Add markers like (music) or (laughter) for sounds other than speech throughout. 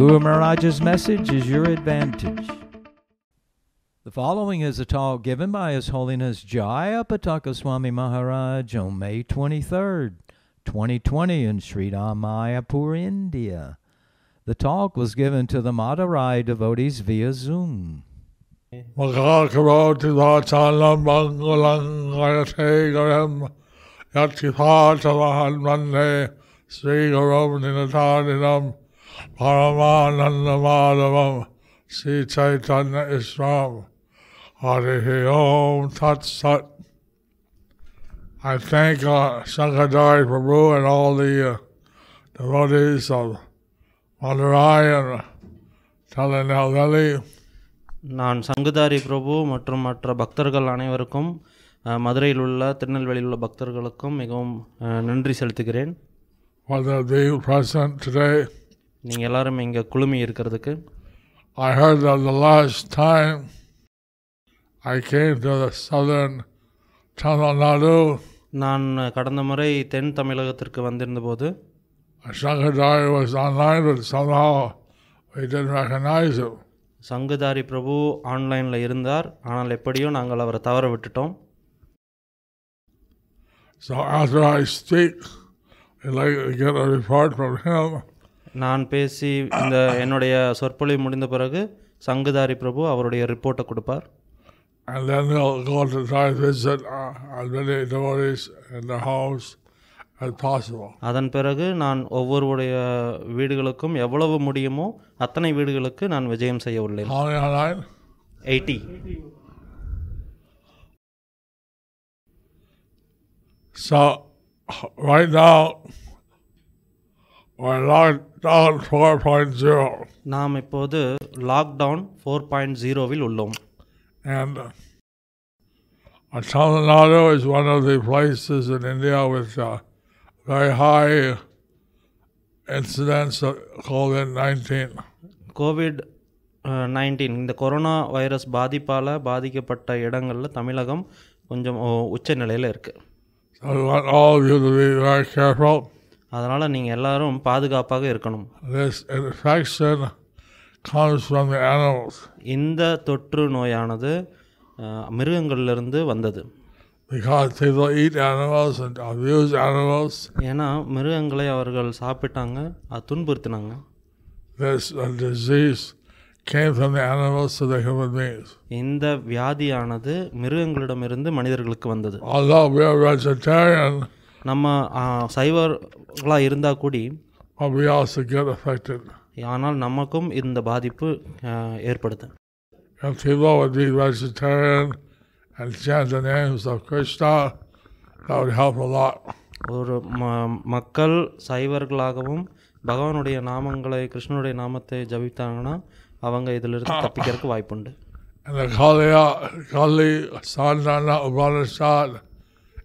Guru Maharaj's message is your advantage. The following is a talk given by His Holiness Jaya Pataka Swami Maharaj on May 23rd, 2020 in Sri Mayapur, India. The talk was given to the Madurai devotees via Zoom. Sri Madhavam Sri Chaitanya Isram Harihi Om Tat Sat I thank uh, Shankardari Prabhu and all the uh, devotees of Madurai and Talanelveli நான் சங்குதாரி பிரபு மற்றும் மற்ற பக்தர்கள் அனைவருக்கும் மதுரையில் உள்ள திருநெல்வேலியில் உள்ள பக்தர்களுக்கும் மிகவும் நன்றி செலுத்துகிறேன் for their being present today. நீங்கள் எல்லாரும் இங்கே குழுமி இருக்கிறதுக்கு I heard that the last time I came to the southern Tamil Nadu, நான் கடந்த முறை தென் தமிழகத்திற்கு வந்திருந்தபோது was online, but somehow we didn't recognize him. சங்குதாரி Prabhu ஆன்லைனில் இருந்தார் ஆனால் எப்படியோ நாங்கள் அவரை தவற விட்டுட்டோம் So after I speak, I'd like to get a report from him. நான் பேசி இந்த என்னுடைய சொற்பொழிவு முடிந்த பிறகு சங்குதாரி பிரபு அவருடைய ரிப்போர்ட்டை கொடுப்பார் And then we'll go to try to visit as many devotees in their homes as possible. அதன் பிறகு நான் ஒவ்வொருடைய வீடுகளுக்கும் எவ்வளவு முடியுமோ அத்தனை வீடுகளுக்கு நான் விஜயம் செய்ய உள்ளேன் How many online? Eighty So right now நாம் இப்போது லாக்டவுன் ஃபோர் பாயிண்ட் ஜீரோவில் உள்ளோம் and uh, Tamil Nadu is one of the places in India with uh, very high incidence of COVID-19. COVID nineteen இந்த கொரோனா வைரஸ் பாதிப்பால் பாதிக்கப்பட்ட இடங்களில் தமிழகம் கொஞ்சம் ஓ- உச்ச நிலையில் இருக்குது அதனால் நீங்கள் எல்லாரும் பாதுகாப்பாக இருக்கணும் இந்த தொற்று நோயானது மிருகங்களிலிருந்து வந்தது. ஏன்னா மிருகங்களை அவர்கள் சாப்பிட்டாங்க அது துன்புறுத்தினாங்க uh. இந்த வியாதியானது மிருகங்களிடமிருந்து மனிதர்களுக்கு வந்தது நம்ம சைவர்களாக இருந்தால் கூடி we also get affected. ஆனால் நமக்கும் இந்த பாதிப்பு அஹ், ஏற்படுது If people would be vegetarian and chant the names of Krishna, that would help a lot. ஒரு ம மக்கள் சைவர்களாகவும் பகவானுடைய நாமங்களை கிருஷ்ணனுடைய நாமத்தை ஜபித்தாங்கன்னா அவங்க இதிலிருந்து தப்பிக்கிறதுக்கு வாய்ப்புண்டு And the Kaliya, Kali Sandana Upanishad,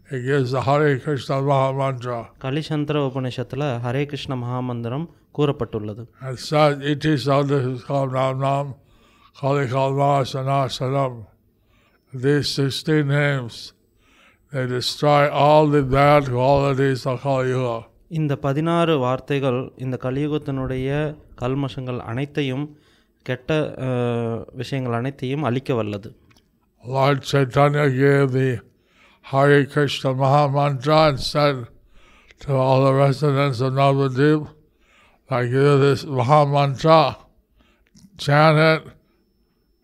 it gives the Hare Krishna Maha Mantra. கலிசந்திர உபநிஷத்தில் Hare Krishna மகாமந்திரம் கூறப்பட்டுள்ளது And said, Iti Sadhikam Nam Nam, Kali Kalma Sana Sanam. These 16 names, they destroy all the bad qualities of Kali Yuga. இந்த பதினாறு வார்த்தைகள் இந்த கலியுகத்தினுடைய கல்மஷங்கள் அனைத்தையும் கெட்ட விஷயங்கள் அனைத்தையும் அழிக்க வல்லது Lord Chaitanya gave the Hare Krishna Maha Mantra and said to all the residents of Navadip, I give this Maha Mantra, chant it,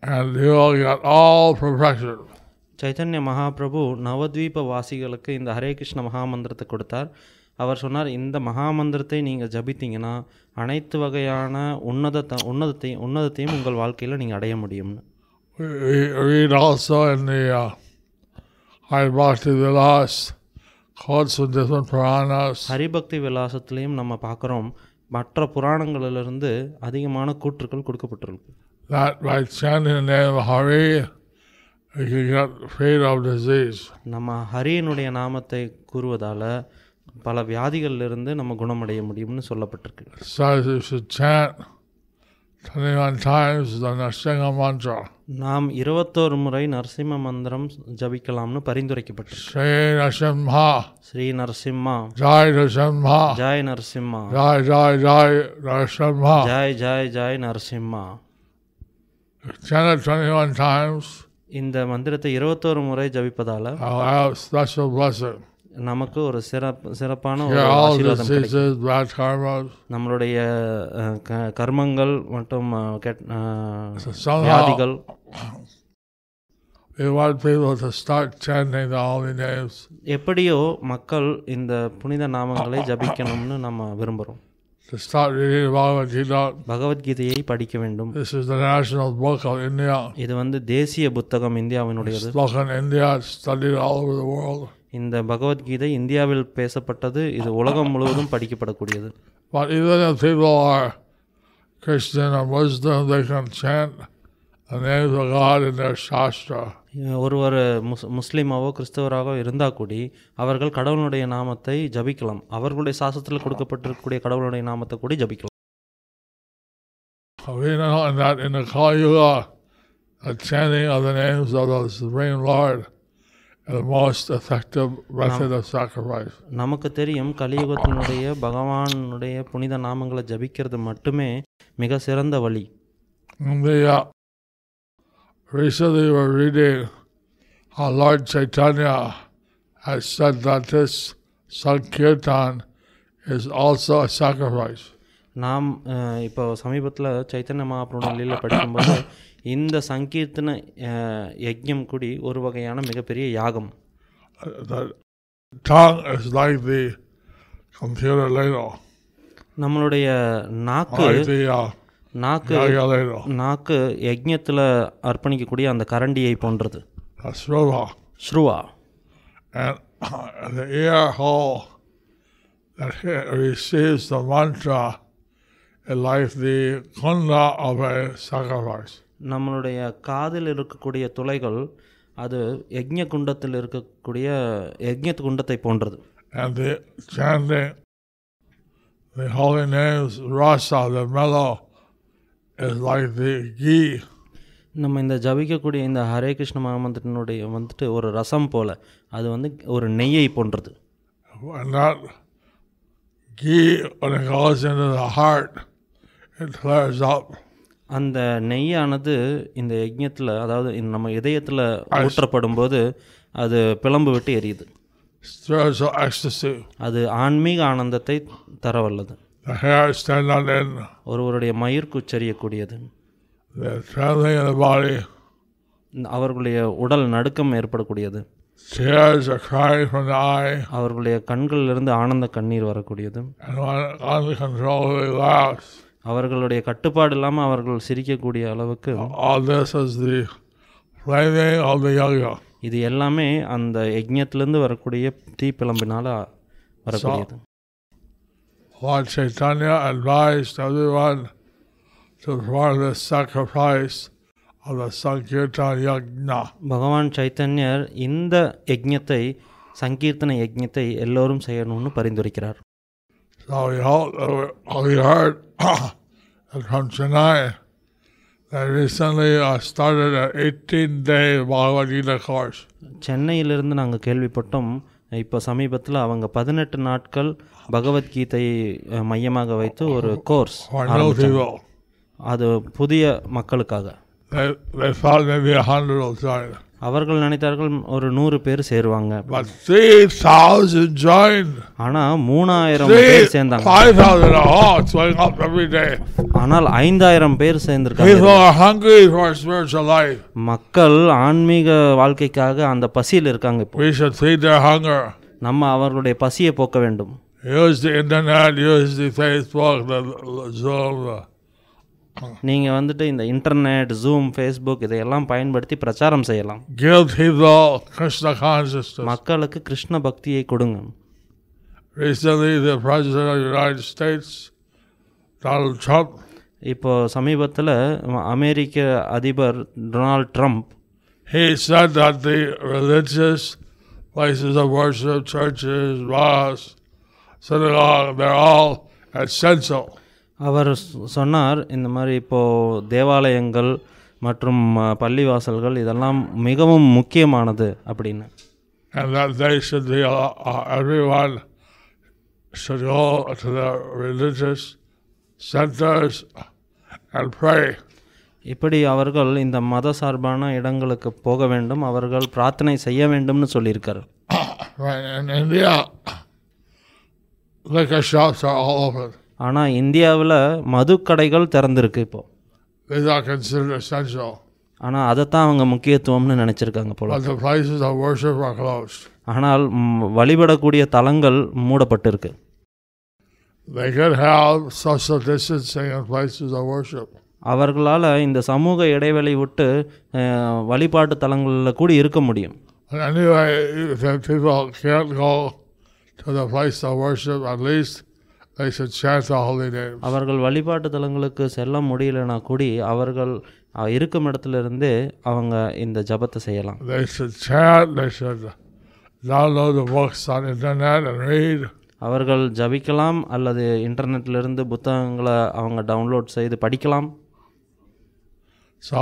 and you will get all perfection. Chaitanya Mahaprabhu Navadvipa வாசிகளுக்கு இந்த ஹரே கிருஷ்ண மகாமந்திரத்தை கொடுத்தார் அவர் சொன்னார் இந்த மகாமந்திரத்தை நீங்கள் ஜபித்தீங்கன்னா அனைத்து வகையான உன்னதத்தை உன்னதத்தையும் உன்னதத்தையும் உங்கள் வாழ்க்கையில் நீங்கள் அடைய முடியும்னு read also in the uh, Bhakti Vilas, quotes from different Puranas. Haribhakti விலாசத்துலேயும் நம்ம பார்க்குறோம் மற்ற புராணங்களிலிருந்து அதிகமான கூற்றுக்கள் கொடுக்கப்பட்டிருக்கு That by chanting the name of Hari, you can get freed of disease. நம்ம ஹரியனுடைய நாமத்தை கூறுவதால் பல வியாதிகளிலிருந்து நம்ம குணமடைய முடியும்னு சொல்லப்பட்டிருக்கு So you should chant 21 times the Nrsimha mantra. நாம் இருபத்தோரு முறை நரசிம்ம மந்திரம் ஜபிக்கலாம்னு பரிந்துரைக்கப்பட்டிருக்கு. Shri Nrsimha, Shri Narasimha. Jai Nrsimha, Jai Narasimha. Jai Jai Jai Nrsimha. Jai Jai Jai Narasimha. Chant it 21 times. இந்த மந்திரத்தை இருபத்தோரு முறை ஜபிப்பதால் நமக்கு ஒரு சிறப்பு சிறப்பான ஒரு ஆசீர்வாதம். நம்மளுடைய கர்மங்கள் மற்றும் வியாதிகள். எப்படியோ மக்கள் இந்த புனித நாமங்களை ஜபிக்கணும்னு நம்ம விரும்புகிறோம் To start reading. பகவத்கீதையை படிக்க வேண்டும் This is the national book of India. இது வந்து தேசிய புத்தகம் இந்தியாவினுடையது Spoken in India, it's studied all over the world. இந்த பகவத்கீதை இந்தியாவில் பேசப்பட்டது. இது உலகம் முழுவதும் படிக்கப்படக்கூடியது. But even if people are Christian or Muslim, they can chant the names of God in their Shastra. ஒருவர் முஸ் முஸ்லீமாவோ கிறிஸ்தவராகவோ இருந்தால் கூடி அவர்கள் கடவுளுடைய நாமத்தை ஜபிக்கலாம். அவர்களுடைய சாஸ்திரத்தில் கொடுக்கப்பட்டிருக்கக்கூடிய கடவுளுடைய நாமத்தை கூட ஜபிக்கலாம். We know that in the Kali Yuga, the chanting of the names of the Supreme Lord is the most effective method of sacrifice. நமக்கு தெரியும் கலியுகத்தினுடைய பகவானுடைய புனித நாமங்களை ஜபிக்கிறது மட்டுமே மிக சிறந்த வழி And the, uh, recently we're reading how Lord Chaitanya has said that this Sankirtan is also a sacrifice. நாம் அஹ், இப்போ சமீபத்தில் சைத்தன்ய மகாபிரபு லீல படிக்கும்போது இந்த சங்கீர்த்தன யஜ்யம் கூடி ஒரு வகையான மிகப்பெரிய யாகம் நம்மளுடைய நாக்கு நாக்கு நாக்கு யஜ்யத்தில் அர்ப்பணிக்கக்கூடிய அந்த கரண்டியை போன்றது ஸ்ருவா ஸ்ருவா the air hole that receives the mantra is like the kunda of a sacrifice. நம்மளுடைய காதில் இருக்கக்கூடிய துளைகள் அது யஜ்ஞ குண்டத்தில் இருக்கக்கூடிய யஜ்ஞ குண்டத்தை போன்றது And the chanting the holy names, rasa, the mellow, is like the ghee. நம்ம இந்த ஜபிக்கக்கூடிய இந்த ஹரே கிருஷ்ண மகாமந்திரனுடைய வந்துட்டு ஒரு ரசம் போல அது வந்து ஒரு நெய்யை போன்றது ghee, when it goes into the heart, it clears up. அந்த நெய்யானது இந்த யஜ்ஞத்தில் அதாவது நம்ம இதயத்தில் ஊற்றப்படும் போது அது பிளம்பு விட்டு எரியுது. அது ஆன்மீக ஆனந்தத்தை தரவல்லது. ஒருவருடைய the body, அவர்களுடைய உடல் நடுக்கம் ஏற்படக்கூடியது. அவர்களுடைய கண்களிலிருந்து ஆனந்த கண்ணீர் வரக்கூடியது. அவர்களுடைய கட்டுப்பாடு இல்லாமல் அவர்கள் சிரிக்கக்கூடிய அளவுக்கு the the. இது எல்லாமே அந்த யஜ்ஞத்திலேருந்து வரக்கூடிய தீப்பிளம்பினால் வரக்கூடியது Lord Chaitanya advised everyone to perform this sacrifice of the Sankirtan Yajna. பகவான் சைத்தன்யர் இந்த யஜ்ஞத்தை சங்கீர்த்தன யஜ்ஞத்தை எல்லோரும் செய்யணும்னு பரிந்துரைக்கிறார் We hope that we, we heard that from Chennai they recently uh, started an 18-day Bhagavad Gita course. சென்னையிலிருந்து நாங்கள் கேள்விப்பட்டோம் இப்போ சமீபத்தில் அவங்க பதினெட்டு நாட்கள் பகவத்கீதையை மையமாக வைத்து ஒரு கோர்ஸ். அது புதிய மக்களுக்காக அவர்கள் நினைத்தார்கள் ஒரு நூறு பேர் சேருவாங்க But 3,000 joined. ஆனால் மூணாயிரம் பேர் சேர்ந்தாங்க 5,000 oh, it's going up every day. ஆனால் ஐந்தாயிரம் பேர் சேர்ந்திருக்காங்க. மக்கள் ஆன்மீக வாழ்க்கைக்காக அந்த பசியில் இருக்காங்க. நம்ம அவர்களுடைய பசியை போக்க வேண்டும் Use the internet, use the Facebook, the Zoom. நீங்கள் வந்துட்டு இந்த இன்டர்நெட் ஜூம் ஃபேஸ்புக் இதையெல்லாம் பயன்படுத்தி பிரச்சாரம் செய்யலாம். மக்களுக்கு கிருஷ்ண பக்தியை கொடுங்க Recently, the President of the United States Donald Trump, இப்போ சமீபத்தில் அமெரிக்க அதிபர் Donald Trump he said that the religious places of worship, churches, mosques, synagogue, they're all essential. அவர் சொன்னார் இந்த மாதிரி இப்போது தேவாலயங்கள் மற்றும் பள்ளிவாசல்கள் இதெல்லாம் மிகவும் முக்கியமானது அப்படின்னு and that they should be, uh, uh, everyone should go to the religious centers and pray. இப்படி அவர்கள் இந்த மத சார்பான இடங்களுக்கு போக வேண்டும் அவர்கள் பிரார்த்தனை செய்ய வேண்டும்னு சொல்லியிருக்காரு (coughs) in India, liquor shops are all open. ஆனால் இந்தியாவில் மது கடைகள் திறந்திருக்கு இப்போது considered essential, ஆனால் அதைத்தான் அவங்க முக்கியத்துவம்னு நினச்சிருக்காங்க போல but the places of worship are closed. ஆனால் ம், வழிபடக்கூடிய தலங்கள் மூடப்பட்டிருக்கு They could have social distancing in places of worship. அவர்களால் இந்த சமூக இடைவெளி விட்டு அஹ், வழிபாட்டு தலங்களில் கூட இருக்க முடியும் But anyway, if people can't go to the place of worship, at least அவர்கள் வழிபாட்டு தலங்களுக்கு செல்ல முடியலனா கூடி அவர்கள் இருக்கும் இடத்துலேருந்தே அவங்க இந்த ஜபத்தை செய்யலாம். They should chant, they should download the books on internet and read. அவர்கள் ஜபிக்கலாம் அல்லது இன்டர்நெட்லேருந்து புத்தகங்களை அவங்க டவுன்லோட் செய்து படிக்கலாம். So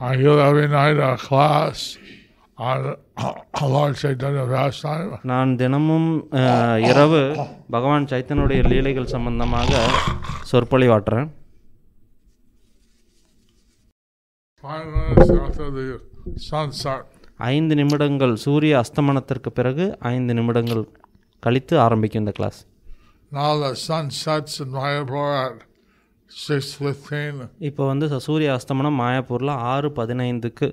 I give every night a class? நான் தினமும் இரவு பகவான் சைத்தனுடைய லீலைகள் சம்பந்தமாக சொற்பொழிவாற்றுறேன். ஐந்து நிமிடங்கள் சூரிய அஸ்தமனத்திற்கு பிறகு ஐந்து நிமிடங்கள் கழித்து ஆரம்பிக்கும் இந்த class Now the sun sets in Mayapur at 6.15. இப்போ வந்து சூரிய அஸ்தமனம் மாயாப்பூரில் ஆறு பதினைந்துக்கு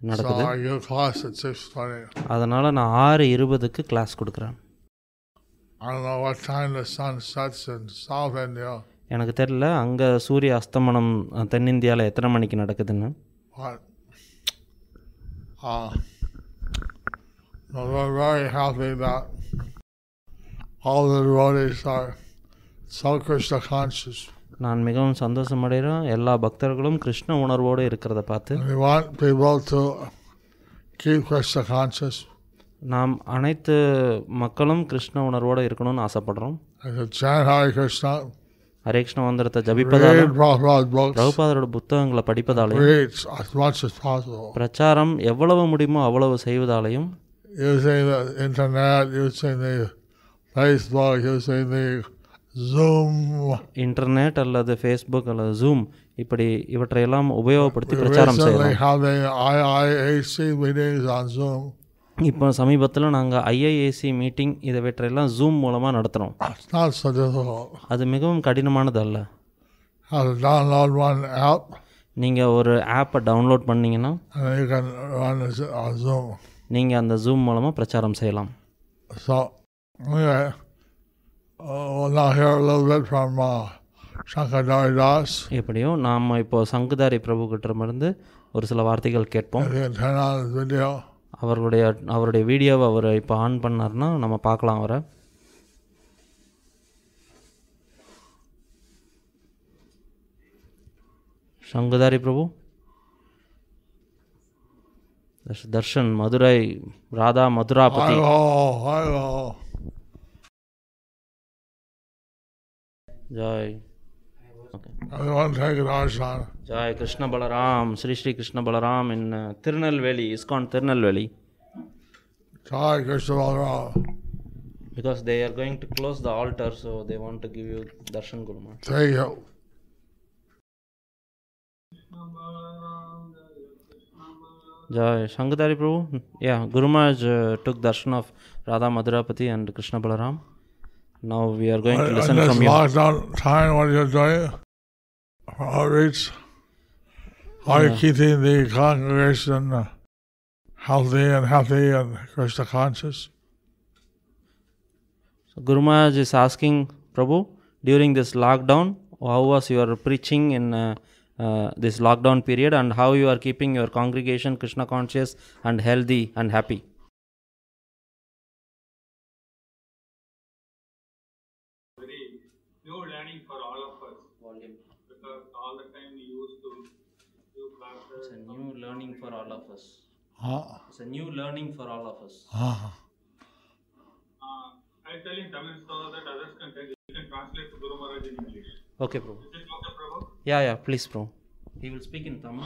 நடக்குது I give class at 6.20. அதனால் நான் ஆறு இருபதுக்கு கிளாஸ் கொடுக்குறேன் I don't know what time the sun sets in South India, எனக்கு தெரியல அங்கே சூரிய அஸ்தமனம் அஹ், தென்னிந்தியாவில் எத்தனை மணிக்கு நடக்குதுன்னு but uh, no, we're very happy that all the devotees are so Krishna conscious. நான் மிகவும் சந்தோஷமடைகிறேன். எல்லா பக்தர்களும் கிருஷ்ண உணர்வோடு இருக்கிறத பார்த்து. நாம் அனைத்து மக்களும் கிருஷ்ண உணர்வோடு இருக்கணும்னு ஆசைப்படுறோம். Krishna, ஹரே கிருஷ்ண மந்திரத்தை books, பிரபுபாதரோட புத்தகங்களை படிப்பதாலையும். பிரச்சாரம் எவ்வளவு முடியுமோ அவ்வளவு செய்வதாலையும் Using the internet, using the Zoom. Internet அல்லது ஃபேஸ்புக் அல்லது ஜூம் இப்படி இவற்றையெல்லாம் உபயோகப்படுத்தி பிரச்சாரம் செய்யலாம். இப்போ சமீபத்தில் நாங்கள் ஐஐஏசி மீட்டிங் இதைவற்றையெல்லாம் ஜூம் மூலமாக நடத்துகிறோம். அது மிகவும் கடினமானது அல்ல நீங்கள் ஒரு ஆப்பை டவுன்லோட் பண்ணீங்கன்னா. நீங்கள் அந்த ஜூம் மூலமாக பிரச்சாரம் செய்யலாம் So, uh, we'll now hear a little bit from uh, Shankardari Das. எப்படியோ நாம் இப்போ சங்குதாரி பிரபுக்கிட்டமிருந்து ஒரு சில வார்த்தைகள் கேட்போம். If you can turn on his video. அவர்களுடைய அவருடைய வீடியோவை அவர் இப்போ ஆன் பண்ணார்னா நம்ம பார்க்கலாம் அவரை. Sankhudhari Prabhu. Darsh- Darshan Madurai Radha Mathurapati. Okay Jai Jai Krishna Balaram Shri Shri Krishna Balaram in Tirunelveli ISKCON Tirunelveli Jai Krishna Balaram. Because they are going to close the altar, so they want to give you darshan guruma. There you go. Jai Shankadari Prabhu. Yeah, Guru Maharaj uh, took darshan of Radha Madhurapati and Krishna Balaram. Now we are going to listen this from you lockdown time, what you're doing for outreach? How are you keeping the congregation uh, healthy and happy and Krishna conscious? so gurumaj is asking prabhu during this lockdown how was your preaching in uh, uh, this lockdown period and how you are keeping your congregation krishna conscious and healthy and happy volume. because all the time we used to do classes. It's a new learning for all of us. Ah. It's a new learning for all of us. Ah. Can, translate to Guru Maharaj in English. Okay, bro. Yeah, yeah, please, bro. He will speak in Tamil.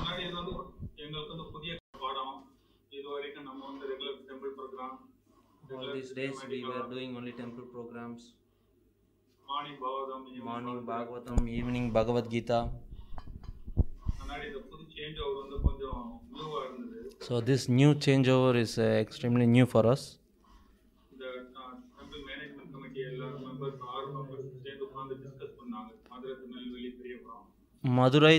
All these days we were doing only temple programs. Morning Bhagavatam, evening Bhagavatam, evening Bhagavad Gita. So this new changeover is uh, extremely new for us. இந்த temple management committee எல்லா members ஆறு members சேர்ந்து உட்காந்து discuss பண்ணாங்க Madurai Tirunelveli Periyapuram Madurai,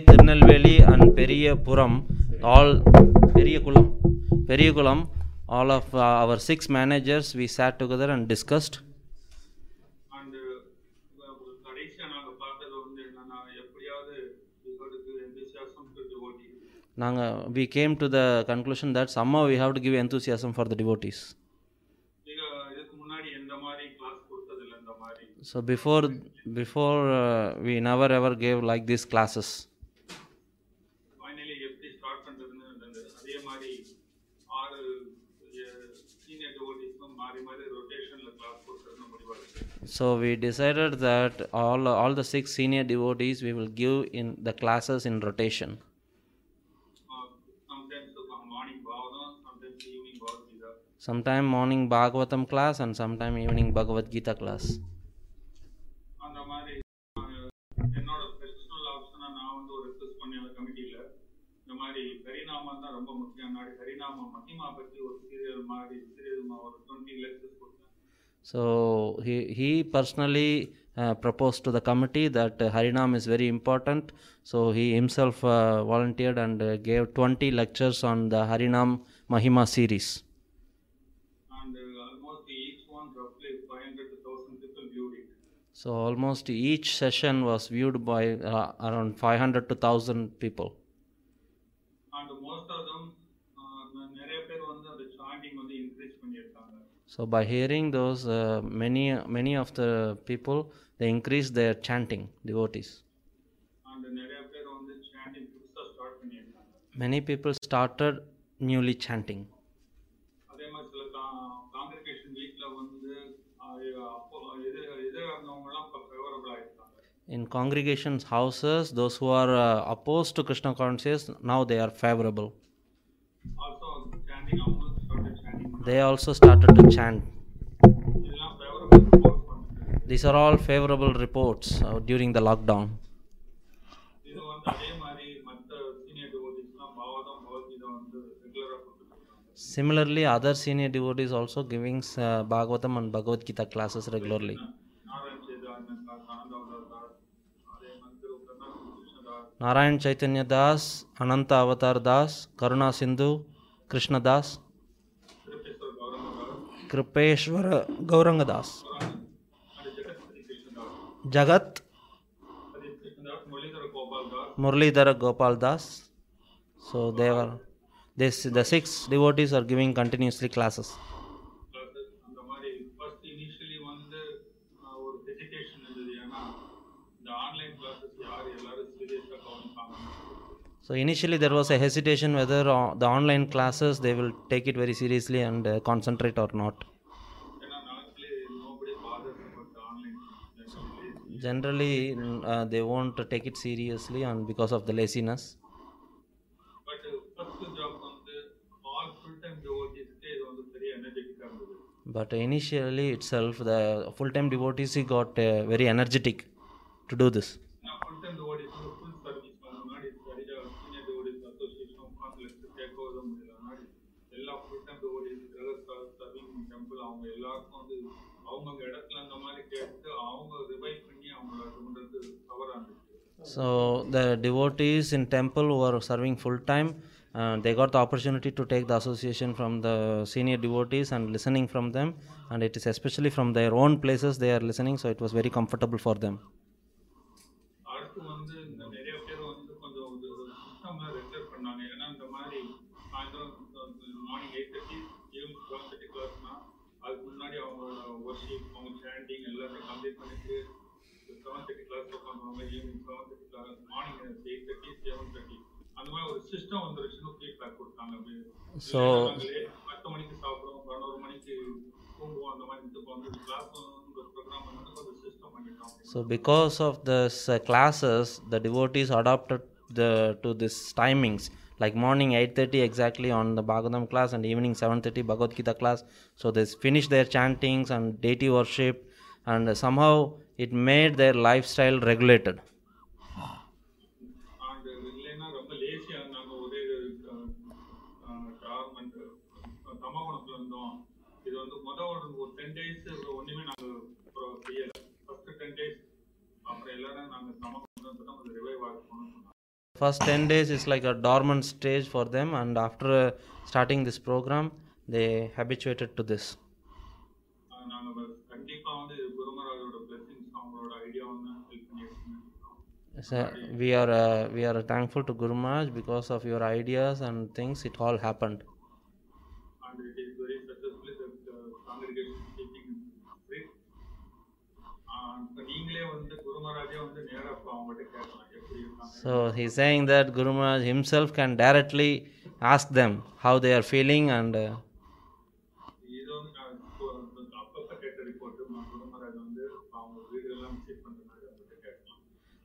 before before uh, we never ever gave like these classes. Finally எப்படி start பண்ணுறதுன்னு இருந்தது அதே மாதிரி ஆறு சீனியர் டிவோட்டிஸ்க்கும் மாறி மாறி ரொட்டேஷனில் class கொடுக்குறதுன்னு முடிவாகுது So we decided that all all the six senior devotees we will give in the classes in rotation. sometime morning Bhagavatam class and sometime evening Bhagavad Gita class. So he, he personally uh, proposed to the committee that uh, Harinam is very important. So he himself uh, volunteered and uh, gave 20 lectures on the Harinam Mahima series. So almost each session was viewed by uh, around 500 to 1000 people. And most of them, so by hearing those, uh, many many of the people they increase their chanting devotees. Many people started newly chanting. in congregations' houses, those who are uh, opposed to Krishna consciousness, now they are favorable. Also they also started to chant. These are all favorable reports uh, during the lockdown. Similarly, other senior devotees also giving uh, Bhagavatam and Bhagavad Gita classes regularly. Narayan Chaitanya Das, Ananta Avatar Das, Karuna Sindhu Krishnadas Kripeshwara Gaurangadas Jagat, Muralidhara Gopal Das. So there were this the six devotees are giving continuously classes So initially there was a hesitation whether uh, the online classes they will take it very seriously and uh, concentrate or not. Generally, uh, they won't take it seriously and because of the laziness. But initially itself, the full-time devotees got uh, very energetic to do this. So the devotees in temple who are serving full time, uh, they got the opportunity to take the association from the senior devotees and listening from them, and it is especially from their own places they are listening. So it was very comfortable for them. அடுத்து வந்து இந்த நிறைய பேர் வந்து கொஞ்சம் சிஸ்டம்ல regular பண்ணாங்க ஏன்னா இந்த மாதிரி சாயந்தரம் morning eight thirty evening twelve thirty கிளாஸ்னா அதுக்கு முன்னாடி அவங்களோட ஒர்ஷிப் அவங்க சாண்டிங் எல்லாத்தையும் கம்ப்ளீட் பண்ணிட்டு seven thirty class உட்காந்துவாங்க evening seven thirty class morning eight thirty seven thirty அந்த மாதிரி ஒரு சிஸ்டம் வந்துருச்சுன்னு ஃபீட்பேக் கொடுத்தாங்க அப்படி So- நாங்களே பத்து மணிக்கு சாப்பிடுவோம் பதினோரு மணிக்கு தூங்குவோம் அந்த மாதிரி இப்போ வந்து கிளாஸ் ப்ரோக்ராம் வந்து ஒரு சிஸ்டம் பண்ணிட்டோம் So because of this uh, classes, the devotees adopted the to this timings like morning 8:30 exactly on the Bhagavatam class and evening 7:30 Bhagavad Gita class. So they finish their chantings and deity worship, and somehow it made their lifestyle regulated. First 10 days is like a dormant stage for them, and after starting this program, they habituated to this. So we are uh, we are thankful to Guru Maharaj because of your ideas and things. It all happened. And it is very that the congregation taking. So he's saying that Guru Maharaj himself can directly ask them how they are feeling and. Uh,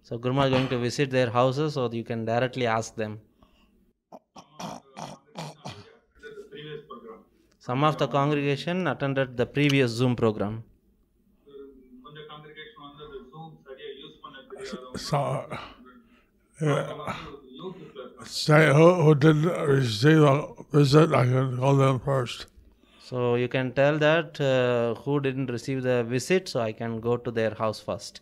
so Gurma is going to visit their houses, or you can directly ask them. Some of the congregation attended the previous Zoom program. So, say uh, uh, who, who did receive a visit, I can call them first. So you can tell that uh, who didn't receive the visit, so I can go to their house first.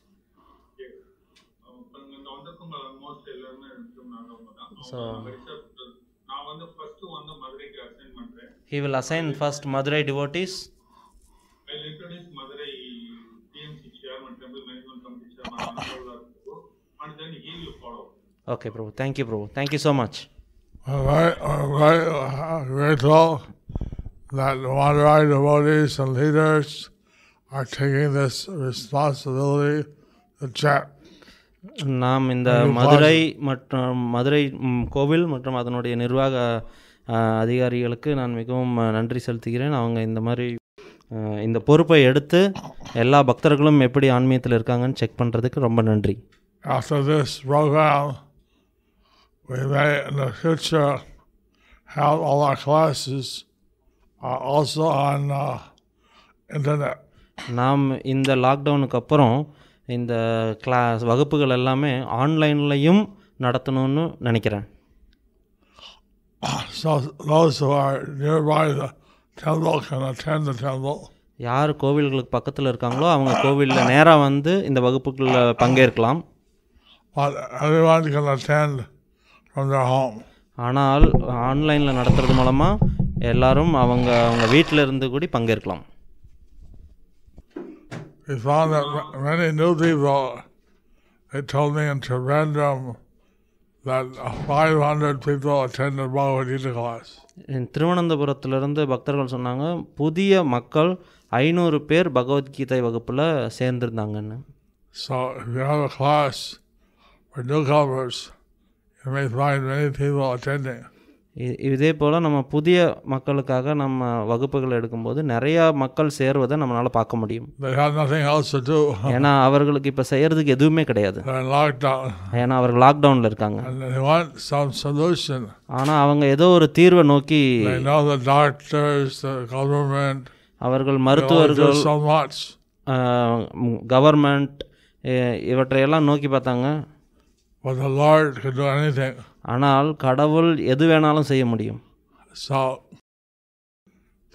Anandavullah Prabhu, and then he will follow. Okay, Prabhu. Thank you, Prabhu. Thank you so much. All right, all right, uh, grateful that the Madurai devotees and leaders are taking this responsibility to check. நாம் இந்த மதுரை மற்றும் மதுரை கோவில் மற்றும் அதனுடைய நிர்வாக அதிகாரிகளுக்கு நான் மிகவும் நன்றி செலுத்துகிறேன். அவங்க இந்த மாதிரி இந்த பொறுப்பை எடுத்து எல்லா பக்தர்களும் எப்படி ஆன்மீகத்தில் இருக்காங்கன்னு செக் பண்ணுறதுக்கு ரொம்ப நன்றி. After this program, we may in the future have all our classes uh, also on uh, internet. நாம் இந்த லாக்டவுனுக்கு அப்புறம் இந்த கிளாஸ் வகுப்புகள் எல்லாமே ஆன்லைன்லையும் நடத்தணும்னு நினைக்கிறேன் So those who are nearby the temple can attend the temple. யார் கோவில்களுக்கு பக்கத்தில் இருக்காங்களோ அவங்க கோவிலில் நேராக வந்து இந்த வகுப்புகளில் பங்கேற்கலாம். ஆனால் ஆன்லைனில் நடத்துறது மூலமாக எல்லாரும் அவங்க அவங்க வீட்டில் இருந்து கூடி பங்கேற்கலாம் We found that ma- many new people, they told me in Trivandrum that uh, 500 people attended Bhagavad Gita class. திருவனந்தபுரத்திலிருந்து பக்தர்கள் சொன்னாங்க புதிய மக்கள் ஐநூறு பேர் பகவத்கீதை வகுப்பில் சேர்ந்திருந்தாங்கன்னு So if you have a class for newcomers, you may find many people attending. இதே போல் நம்ம புதிய மக்களுக்காக நம்ம வகுப்புகள் எடுக்கும்போது நிறையா மக்கள் சேர்வதை நம்மளால் பார்க்க முடியும். (laughs) ஏன்னா அவர்களுக்கு இப்போ செய்கிறதுக்கு எதுவுமே கிடையாது ஏன்னா அவர்கள் லாக்டவுனில் இருக்காங்க. ஆனால் அவங்க ஏதோ ஒரு தீர்வை நோக்கி அவர்கள் மருத்துவர்கள். கவர்மெண்ட் இவற்றையெல்லாம் நோக்கி பார்த்தாங்க But the Lord can do anything. ஆனால் கடவுள் எது வேணாலும் செய்ய முடியும் So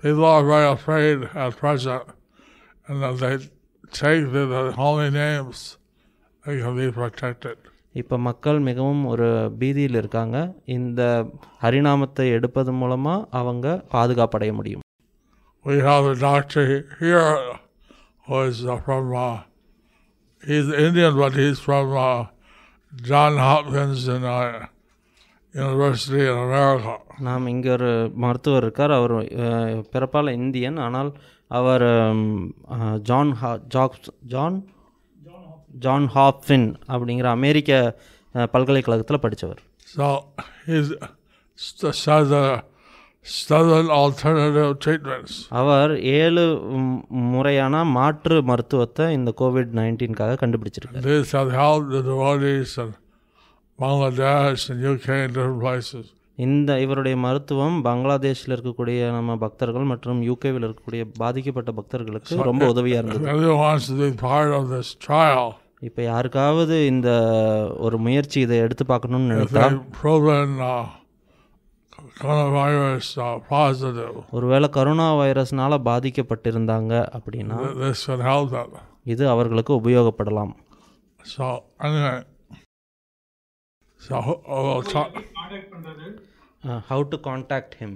people are very afraid at present, and if they take the, the holy names, they can be protected. இப்போ மக்கள் மிகவும் ஒரு பீதியில் இருக்காங்க இந்த ஹரிநாமத்தை எடுப்பது மூலமாக அவங்க பாதுகாப்படைய முடியும் We have a doctor here who is uh, from, uh, he's Indian, but he's from uh, John Hopkins in, uh, University in America. நாம் இங்கே ஒரு மருத்துவர் இருக்கார் அவர் பிறப்பால் இந்தியன் ஆனால் அவர் ஜான் ஹா ஜாக்ஸ் ஜான் ஜான் ஹாப்ஃபின் அப்படிங்கிற அமெரிக்க பல்கலைக்கழகத்தில் படித்தவர் alternative treatments. அவர் ஏழு முறையான மாற்று மருத்துவத்தை இந்த கோவிட் நைன்டீன்காக கண்டுபிடிச்சிருக்காரு Bangladesh and UK and different places. இந்த இவருடைய மருத்துவம் பங்களாதேஷில் இருக்கக்கூடிய நம்ம பக்தர்கள் மற்றும் யூகேவில் இருக்கக்கூடிய பாதிக்கப்பட்ட பக்தர்களுக்கு ரொம்ப உதவியாக இருந்தது இப்போ யாருக்காவது இந்த ஒரு முயற்சி இதை எடுத்து பார்க்கணும்னு நினைத்தா uh, uh, ஒருவேளை கரோனா வைரஸ்னால பாதிக்கப்பட்டிருந்தாங்க அப்படின்னா. இது அவர்களுக்கு உபயோகப்படலாம் anyway, so uh, we'll talk, contact பண்றது how to contact him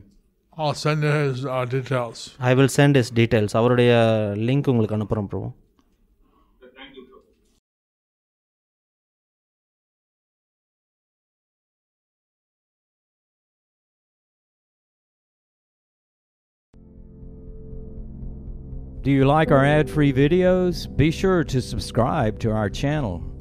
I'll send you his uh, details. I will send his details அவருடைய லிங்க் உங்களுக்கு அனுப்புகிறோம் bro thank you bro Do you like our ad free videos? Be sure to subscribe to our channel.